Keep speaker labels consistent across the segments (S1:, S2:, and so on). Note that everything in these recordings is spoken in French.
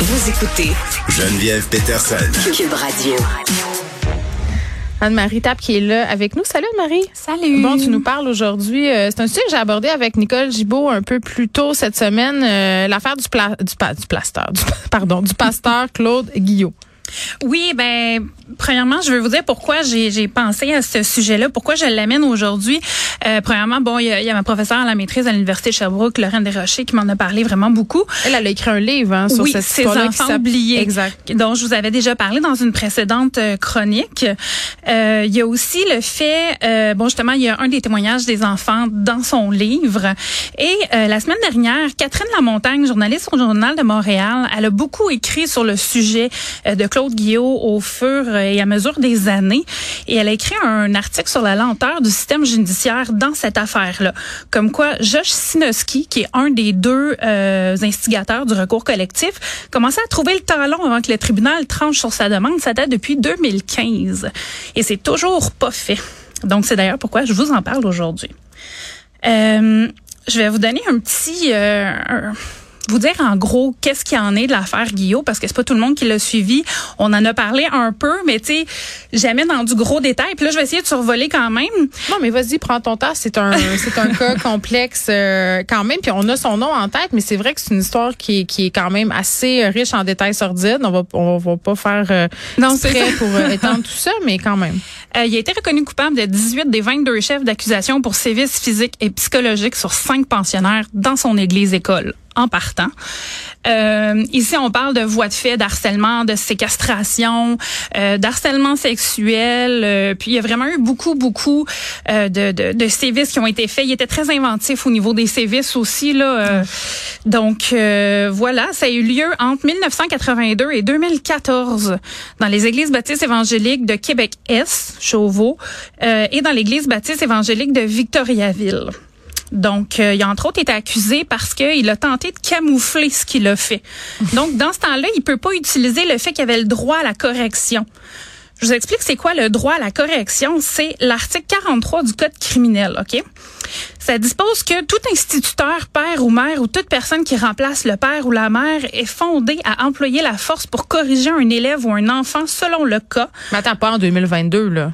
S1: Vous écoutez
S2: Geneviève Peterson.
S1: Cube Radio.
S3: Anne-Marie Tape qui est là avec nous. Salut Anne-Marie.
S4: Salut.
S3: Bon, tu nous parles aujourd'hui. euh, c'est un sujet que j'ai abordé avec Nicole Gibault un peu plus tôt cette semaine. euh, L'affaire du, pla- du, pa- du plasteur, du, pardon, du pasteur Claude Guillot.
S4: Oui, ben premièrement, je veux vous dire pourquoi j'ai pensé à ce sujet-là, pourquoi je l'amène aujourd'hui. Euh, premièrement, bon, il y, y a ma professeure à la maîtrise à l'université de Sherbrooke, Lorraine Desrochers, qui m'en a parlé vraiment beaucoup.
S3: Elle, elle a écrit un livre hein, sur
S4: oui,
S3: cette
S4: ces
S3: histoire-là qui
S4: oubliés,
S3: Exact.
S4: dont je vous avais déjà parlé dans une précédente euh, chronique. Euh, il y a aussi le fait, euh, bon justement, il y a un des témoignages des enfants dans son livre. Et euh, la semaine dernière, Catherine Lamontagne, journaliste au Journal de Montréal, elle a beaucoup écrit sur le sujet euh, de Claude Guillaume au fur et à mesure des années. Et elle a écrit un article sur la lenteur du système judiciaire dans cette affaire-là. Comme quoi, Josh Sinosky, qui est un des deux euh, instigateurs du recours collectif, commençait à trouver le long avant que le tribunal tranche sur sa demande. Ça date depuis 2015. Et c'est toujours pas fait. Donc, c'est d'ailleurs pourquoi je vous en parle aujourd'hui. Euh, je vais vous donner un petit... euh, vous dire en gros qu'est-ce qu'il en est de l'affaire Guillaume parce que c'est pas tout le monde qui l'a suivi. On en a parlé un peu, mais tu sais, jamais dans du gros détail. Puis là, je vais essayer de survoler quand même.
S3: Non, mais vas-y, prends ton temps. C'est un, c'est un cas complexe euh, quand même. Puis on a son nom en tête, mais c'est vrai que c'est une histoire qui est, qui est quand même assez euh, riche en détails sordides. On va, on va pas faire euh,
S4: Non, ça.
S3: pour euh, étendre tout ça, mais quand même.
S4: Euh, il a été reconnu coupable de 18 des 22 chefs d'accusation pour sévices physiques et psychologiques sur cinq pensionnaires dans son église-école en partant. Euh, ici, on parle de voies de fait, d'harcèlement, de séquestration, euh, d'harcèlement sexuel. euh, puis il y a vraiment eu beaucoup, beaucoup euh, de, de, de sévices qui ont été faits. Il était très inventif au niveau des sévices aussi. Là, euh, donc euh, voilà, ça a eu lieu entre 1982 et 2014 dans les églises baptistes évangéliques de Québec-Est, Chauveau, et dans l'église baptiste évangélique de Victoriaville. Donc, euh, il a entre autres été accusé parce qu'il a tenté de camoufler ce qu'il a fait. Donc, dans ce temps-là, il peut pas utiliser le fait qu'il avait le droit à la correction. Je vous explique c'est quoi le droit à la correction. C'est l'article 43 du Code criminel, OK? Ça dispose que tout instituteur, père ou mère ou toute personne qui remplace le père ou la mère est fondé à employer la force pour corriger un élève ou un enfant selon le cas,
S3: Mais attends, pas en 2022, là.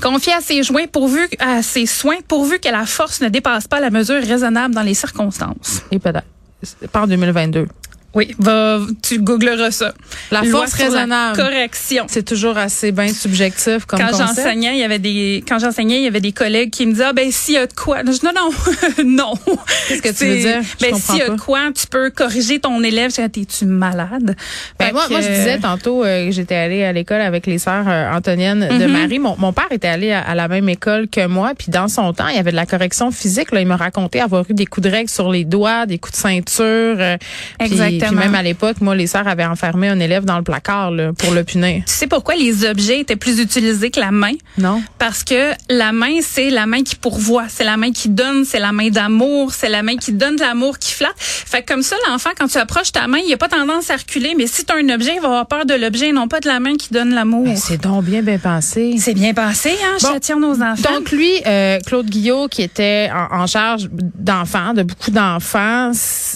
S4: Confié à ses soins pourvu à ses soins pourvu que la force ne dépasse pas la mesure raisonnable dans les circonstances.
S3: Et peut-être. Pas en 2022.
S4: Oui, va, tu googleras ça.
S3: La force
S4: sur la
S3: raisonnable.
S4: correction.
S3: C'est toujours assez bien subjectif comme
S4: quand j'enseignais, il y avait des quand j'enseignais, il y avait des collègues qui me disaient ah ben s'il y a de quoi. Je dis, non non non.
S3: Qu'est-ce que tu veux dire? Je
S4: Ben s'il y a de quoi, tu peux corriger ton élève. Je dis, T'es-tu malade?
S3: Ben, moi,
S4: que,
S3: moi, je disais tantôt euh, j'étais allée à l'école avec les sœurs euh, Antonienne de
S4: Mhm.
S3: Marie. Mon, mon père était allé à, à la même école que moi, puis dans son temps, il y avait de la correction physique. Là, il me racontait avoir eu des coups de règle sur les doigts, des coups de ceinture. euh. Puis même à l'époque, moi, les sœurs avaient enfermé un élève dans le placard là, pour le punir.
S4: tu sais pourquoi les objets étaient plus utilisés que la main?
S3: Non?
S4: Parce que la main, c'est la main qui pourvoit, c'est la main qui donne, c'est la main d'amour, c'est la main qui donne de l'amour, qui flatte. Fait que comme ça, l'enfant, quand tu approches ta main, il a pas tendance à reculer, mais si tu as un objet, il va avoir peur de l'objet, non pas de la main qui donne l'amour.
S3: Ben, c'est donc bien, bien pensé.
S4: C'est bien passé, hein?
S3: Bon.
S4: J'attire nos enfants.
S3: Donc lui, euh, Claude Guillot, qui était en, en charge d'enfants, de beaucoup d'enfants,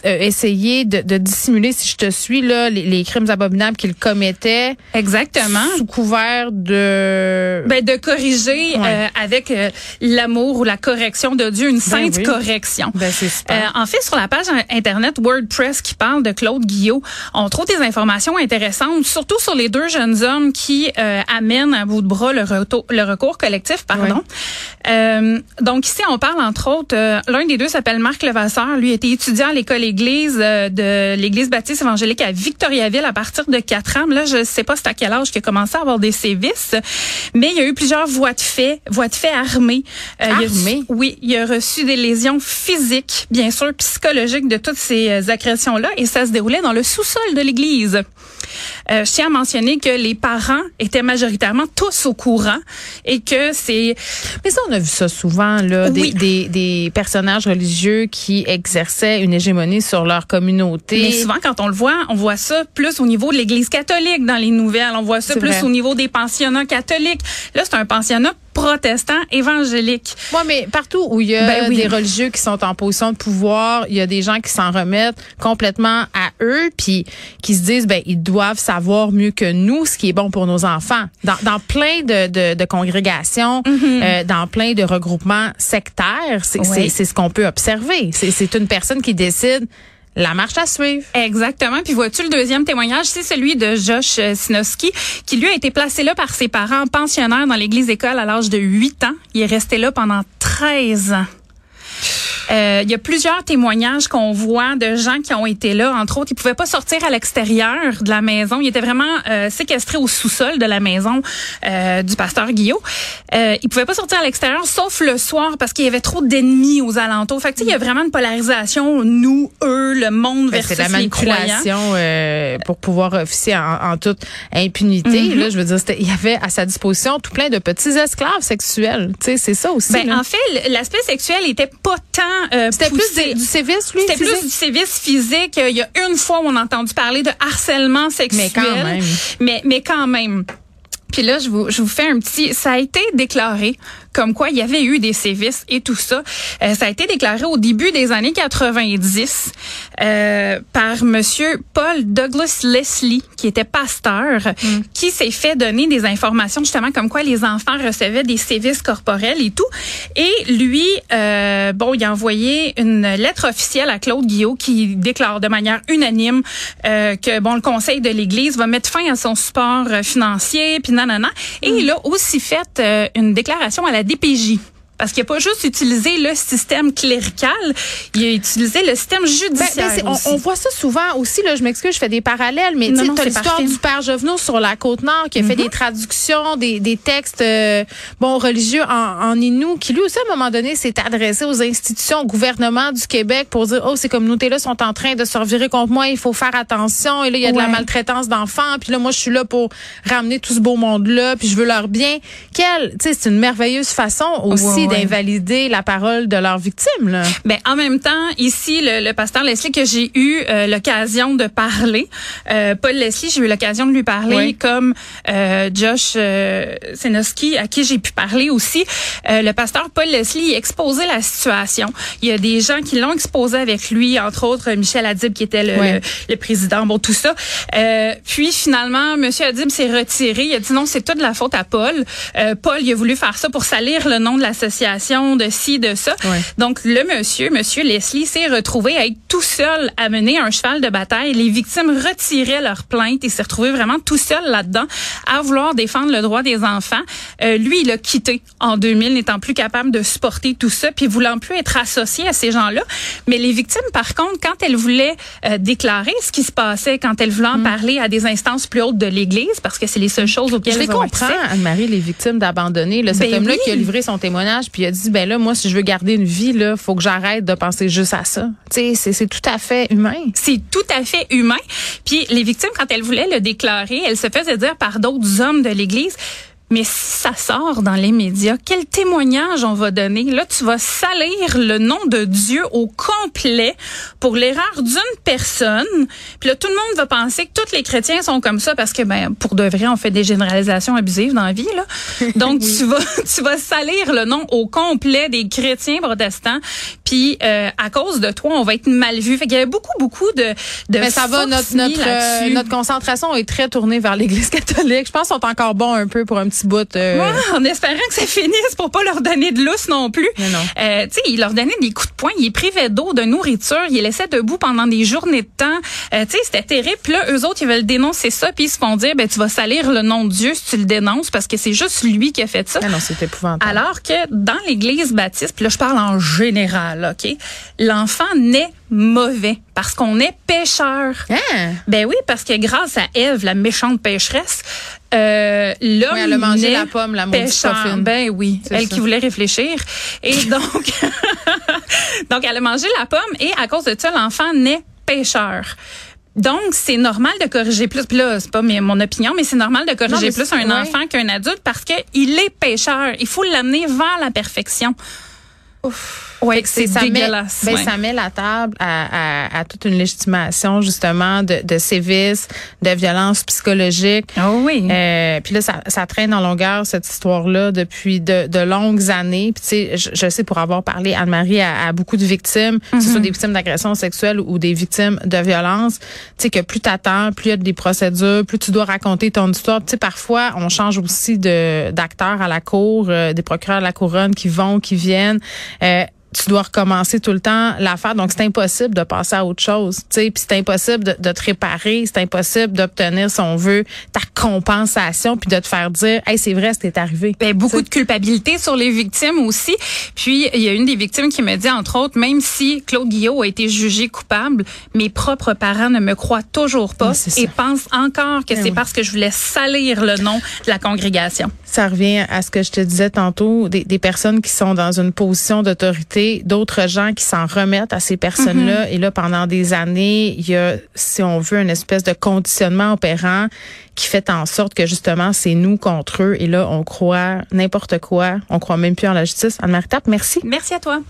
S3: euh, essayait de, de dissimuler, si je te suis, là, les, les crimes abominables qu'il commettait
S4: Exactement.
S3: sous couvert de...
S4: Ben, de corriger
S3: Ouais.
S4: euh, avec euh, l'amour ou la correction de Dieu, une sainte
S3: oui.
S4: correction.
S3: Ben, super.
S4: Euh, en fait, sur la page internet WordPress qui parle de Claude Guillot, on trouve des informations intéressantes, surtout sur les deux jeunes hommes qui amènent à bout de bras le, retour- le recours collectif. Pardon. Euh, donc ici, on parle entre autres, euh, l'un des deux s'appelle Marc Levasseur. Lui était étudiant à l'école Église euh, de l'Église baptiste évangélique à Victoriaville à partir de 4 ans. Là, je sais pas c'est à quel âge qu'il a commencé à avoir des sévices, mais il y a eu plusieurs voies de fait, voies de fait armées.
S3: Armées?
S4: oui, il a reçu des lésions physiques, bien sûr, psychologiques de toutes ces agressions-là et ça se déroulait dans le sous-sol de l'église. Je tiens à mentionner que les parents étaient majoritairement tous au courant et que c'est...
S3: Mais ça, on a vu ça souvent, là, des, des, des, personnages religieux qui exerçaient une hégémonie sur leur communauté.
S4: Mais souvent, quand on le voit, on voit ça plus au niveau de l'Église catholique dans les nouvelles. On voit ça plus au niveau des pensionnats catholiques. Là, c'est un pensionnat protestants évangéliques.
S3: Oui, mais partout où il y a ben des religieux qui sont en position de pouvoir, il y a des gens qui s'en remettent complètement à eux, puis qui se disent, ben ils doivent savoir mieux que nous ce qui est bon pour nos enfants. Dans, dans plein de, de, de congrégations, mm-hmm. euh, dans plein de regroupements sectaires, c'est ce qu'on peut observer. C'est une personne qui décide la marche à suivre.
S4: Exactement. Puis vois-tu le deuxième témoignage, c'est celui de Josh euh, Sinoski, qui lui a été placé là par ses parents pensionnaires dans l'église école à l'âge de 8 ans. Il est resté là pendant 13 ans. Euh, il y a plusieurs témoignages qu'on voit de gens qui ont été là. Entre autres, ils pouvaient pas sortir à l'extérieur de la maison. Ils étaient vraiment euh, séquestrés au sous-sol de la maison euh, du pasteur Guillaume. Euh, ils pouvaient pas sortir à l'extérieur, sauf le soir, parce qu'il y avait trop d'ennemis aux alentours. Fait que, il y a vraiment une polarisation, nous, eux, le monde ben, versus
S3: C'est la manipulation euh, pour pouvoir officier en, en toute impunité. Mm-hmm. Là, je veux dire, il y avait à sa disposition tout plein de petits esclaves sexuels. Tu sais, c'est ça aussi.
S4: Ben, en fait, l'aspect sexuel était pas tant
S3: euh, c'était plus du sévice, lui.
S4: C'était plus du sévice physique. Il y a une fois où on a entendu parler de harcèlement sexuel.
S3: Mais quand même.
S4: Mais, mais quand même. Puis là, je vous, je vous fais un petit... Ça a été déclaré comme quoi il y avait eu des sévices et tout ça. Euh, ça a été déclaré au début des années 90 euh, par Monsieur Paul Douglas Leslie, qui était pasteur, mm. qui s'est fait donner des informations justement comme quoi les enfants recevaient des sévices corporels et tout. Et lui, euh, bon, il a envoyé une lettre officielle à Claude Guillot qui déclare de manière unanime euh, que bon, le Conseil de l'Église va mettre fin à son support euh, financier, puis nanana. Et mm. il a aussi fait euh, une déclaration à la DPJ parce qu'il n'a pas juste utilisé le système clérical, il a utilisé le système ben, judiciaire. Ben,
S3: on, on, voit ça souvent aussi. Là, je m'excuse, je fais des parallèles, mais tu as l'histoire du père Jovenot sur la côte nord qui a fait mhm. des traductions, des, des textes euh, bon religieux en, en inou, qui lui aussi à un moment donné s'est adressé aux institutions, au gouvernement du Québec pour dire oh ces communautés-là sont en train de se revirer contre moi, il faut faire attention. Et là il y a de la maltraitance d'enfants, puis là moi je suis là pour ramener tout ce beau monde-là, puis je veux leur bien. Quelle, tu sais, c'est une merveilleuse façon aussi d'invalider la parole de leurs victimes. Là.
S4: Ben en même temps, ici le, pasteur Leslie que j'ai eu euh, l'occasion de parler, euh, Paul Leslie, j'ai eu l'occasion de lui parler comme euh, Josh euh, Senoski à qui j'ai pu parler aussi. Euh, le pasteur Paul Leslie exposait la situation. Il y a des gens qui l'ont exposé avec lui, entre autres Michel Adib qui était le, le, président, bon tout ça. puis finalement, Monsieur Adib s'est retiré. Il a dit non, c'est toute la faute à Paul. Paul, il a voulu faire ça pour salir le nom de de ci, de ça. Donc, le monsieur, monsieur Leslie, s'est retrouvé à être tout seul à mener un cheval de bataille. Les victimes retiraient leurs plaintes. Il s'est retrouvé vraiment tout seul là-dedans à vouloir défendre le droit des enfants. Euh, lui, il a quitté en 2000, n'étant plus capable de supporter tout ça, puis voulant plus être associé à ces gens-là. Mais les victimes, par contre, quand elles voulaient euh, déclarer ce qui se passait, quand elles voulaient en mm. parler à des instances plus hautes de l'Église, parce que c'est les seules choses auxquelles
S3: Je
S4: les
S3: comprends, Anne-Marie, les victimes d'abandonner. Cet ben homme-là qui a livré son témoignage puis il a dit ben là moi si je veux garder une vie là, faut que j'arrête de penser juste à ça. Tu sais, c'est tout à fait humain.
S4: C'est tout à fait humain. Puis les victimes quand elles voulaient le déclarer, elles se faisaient dire par d'autres hommes de l'église mais si ça sort dans les médias, quel témoignage on va donner? Là, tu vas salir le nom de Dieu au complet pour l'erreur d'une personne. Puis là, tout le monde va penser que tous les chrétiens sont comme ça parce que, ben, pour de vrai, on fait des généralisations abusives dans la vie, là. Donc, tu vas, tu vas salir le nom au complet des chrétiens protestants. Puis, euh, à cause de toi, on va être mal vu. Fait qu'il y avait beaucoup, beaucoup de, de
S3: Mais ça va, notre, notre, euh, notre concentration est très tournée vers l'Église catholique. Je pense qu'ils sont encore bons un peu pour un petit petit bout. Euh...
S4: en espérant que ça finisse pour pas leur donner de lousse non plus.
S3: non.
S4: Euh, tu sais, il leur donnait des coups de poing, il les privait d'eau, de nourriture, il les laissait debout pendant des journées de temps. Euh, tu sais, c'était terrible. Puis là, eux autres, ils veulent dénoncer ça, puis ils se font dire, ben tu vas salir le nom de Dieu si tu le dénonces, parce que c'est juste lui qui a fait ça.
S3: Ah non, c'est épouvantable.
S4: Alors que dans l'Église baptiste, puis là, je parle en général, OK, l'enfant naît mauvais parce qu'on est pécheur.
S3: Hein?
S4: Ben oui, parce que grâce à Ève, la méchante pécheresse, euh, l'homme
S3: oui, elle a mangé la pomme, la
S4: pécheur. Ben oui, elle qui voulait réfléchir. Et donc, donc elle a mangé la pomme et à cause de ça, l'enfant naît pécheur. Donc, c'est normal de corriger plus. Puis là, c'est pas mon opinion, mais c'est normal de corriger plus un enfant qu'un adulte parce que il est pécheur. Il faut l'amener vers la perfection.
S3: Ouf. Oui, c'est dégueulasse. Met, ben, Ça met la table à, à, à, toute une légitimation justement de, de sévices, de violences psychologiques.
S4: Oh oui.
S3: Euh, puis là, ça, ça, traîne en longueur cette histoire-là depuis de, de, longues années. Puis tu sais, je, je, sais pour avoir parlé Anne-Marie à, à, beaucoup de victimes, que ce soit mm-hmm. des victimes d'agression sexuelle ou des victimes de violence. Tu sais que plus t'attends, plus il y a des procédures, plus tu dois raconter ton histoire. Tu sais, parfois on change aussi de d'acteurs à la cour, euh, des procureurs à la couronne qui vont, qui viennent. Euh, tu dois recommencer tout le temps l'affaire. Donc, c'est impossible de passer à autre chose. Puis c'est impossible de, de, te réparer. C'est impossible d'obtenir, si on veut, ta compensation puis de te faire dire, hey, c'est vrai, c'était arrivé.
S4: Ben, beaucoup de culpabilité sur les victimes aussi. Puis, il y a une des victimes qui me dit, entre autres, même si Claude Guillot a été jugé coupable, mes propres parents ne me croient toujours pas et pensent encore que ben c'est parce que je voulais salir le nom de la congrégation.
S3: Ça revient à ce que je te disais tantôt, des, des personnes qui sont dans une position d'autorité d'autres gens qui s'en remettent à ces personnes-là. Mm-hmm. Et là, pendant des années, il y a, si on veut, une espèce de conditionnement opérant qui fait en sorte que justement, c'est nous contre eux. Et là, on croit n'importe quoi. On croit même plus en la justice. Anne-Marie merci.
S4: Merci à toi.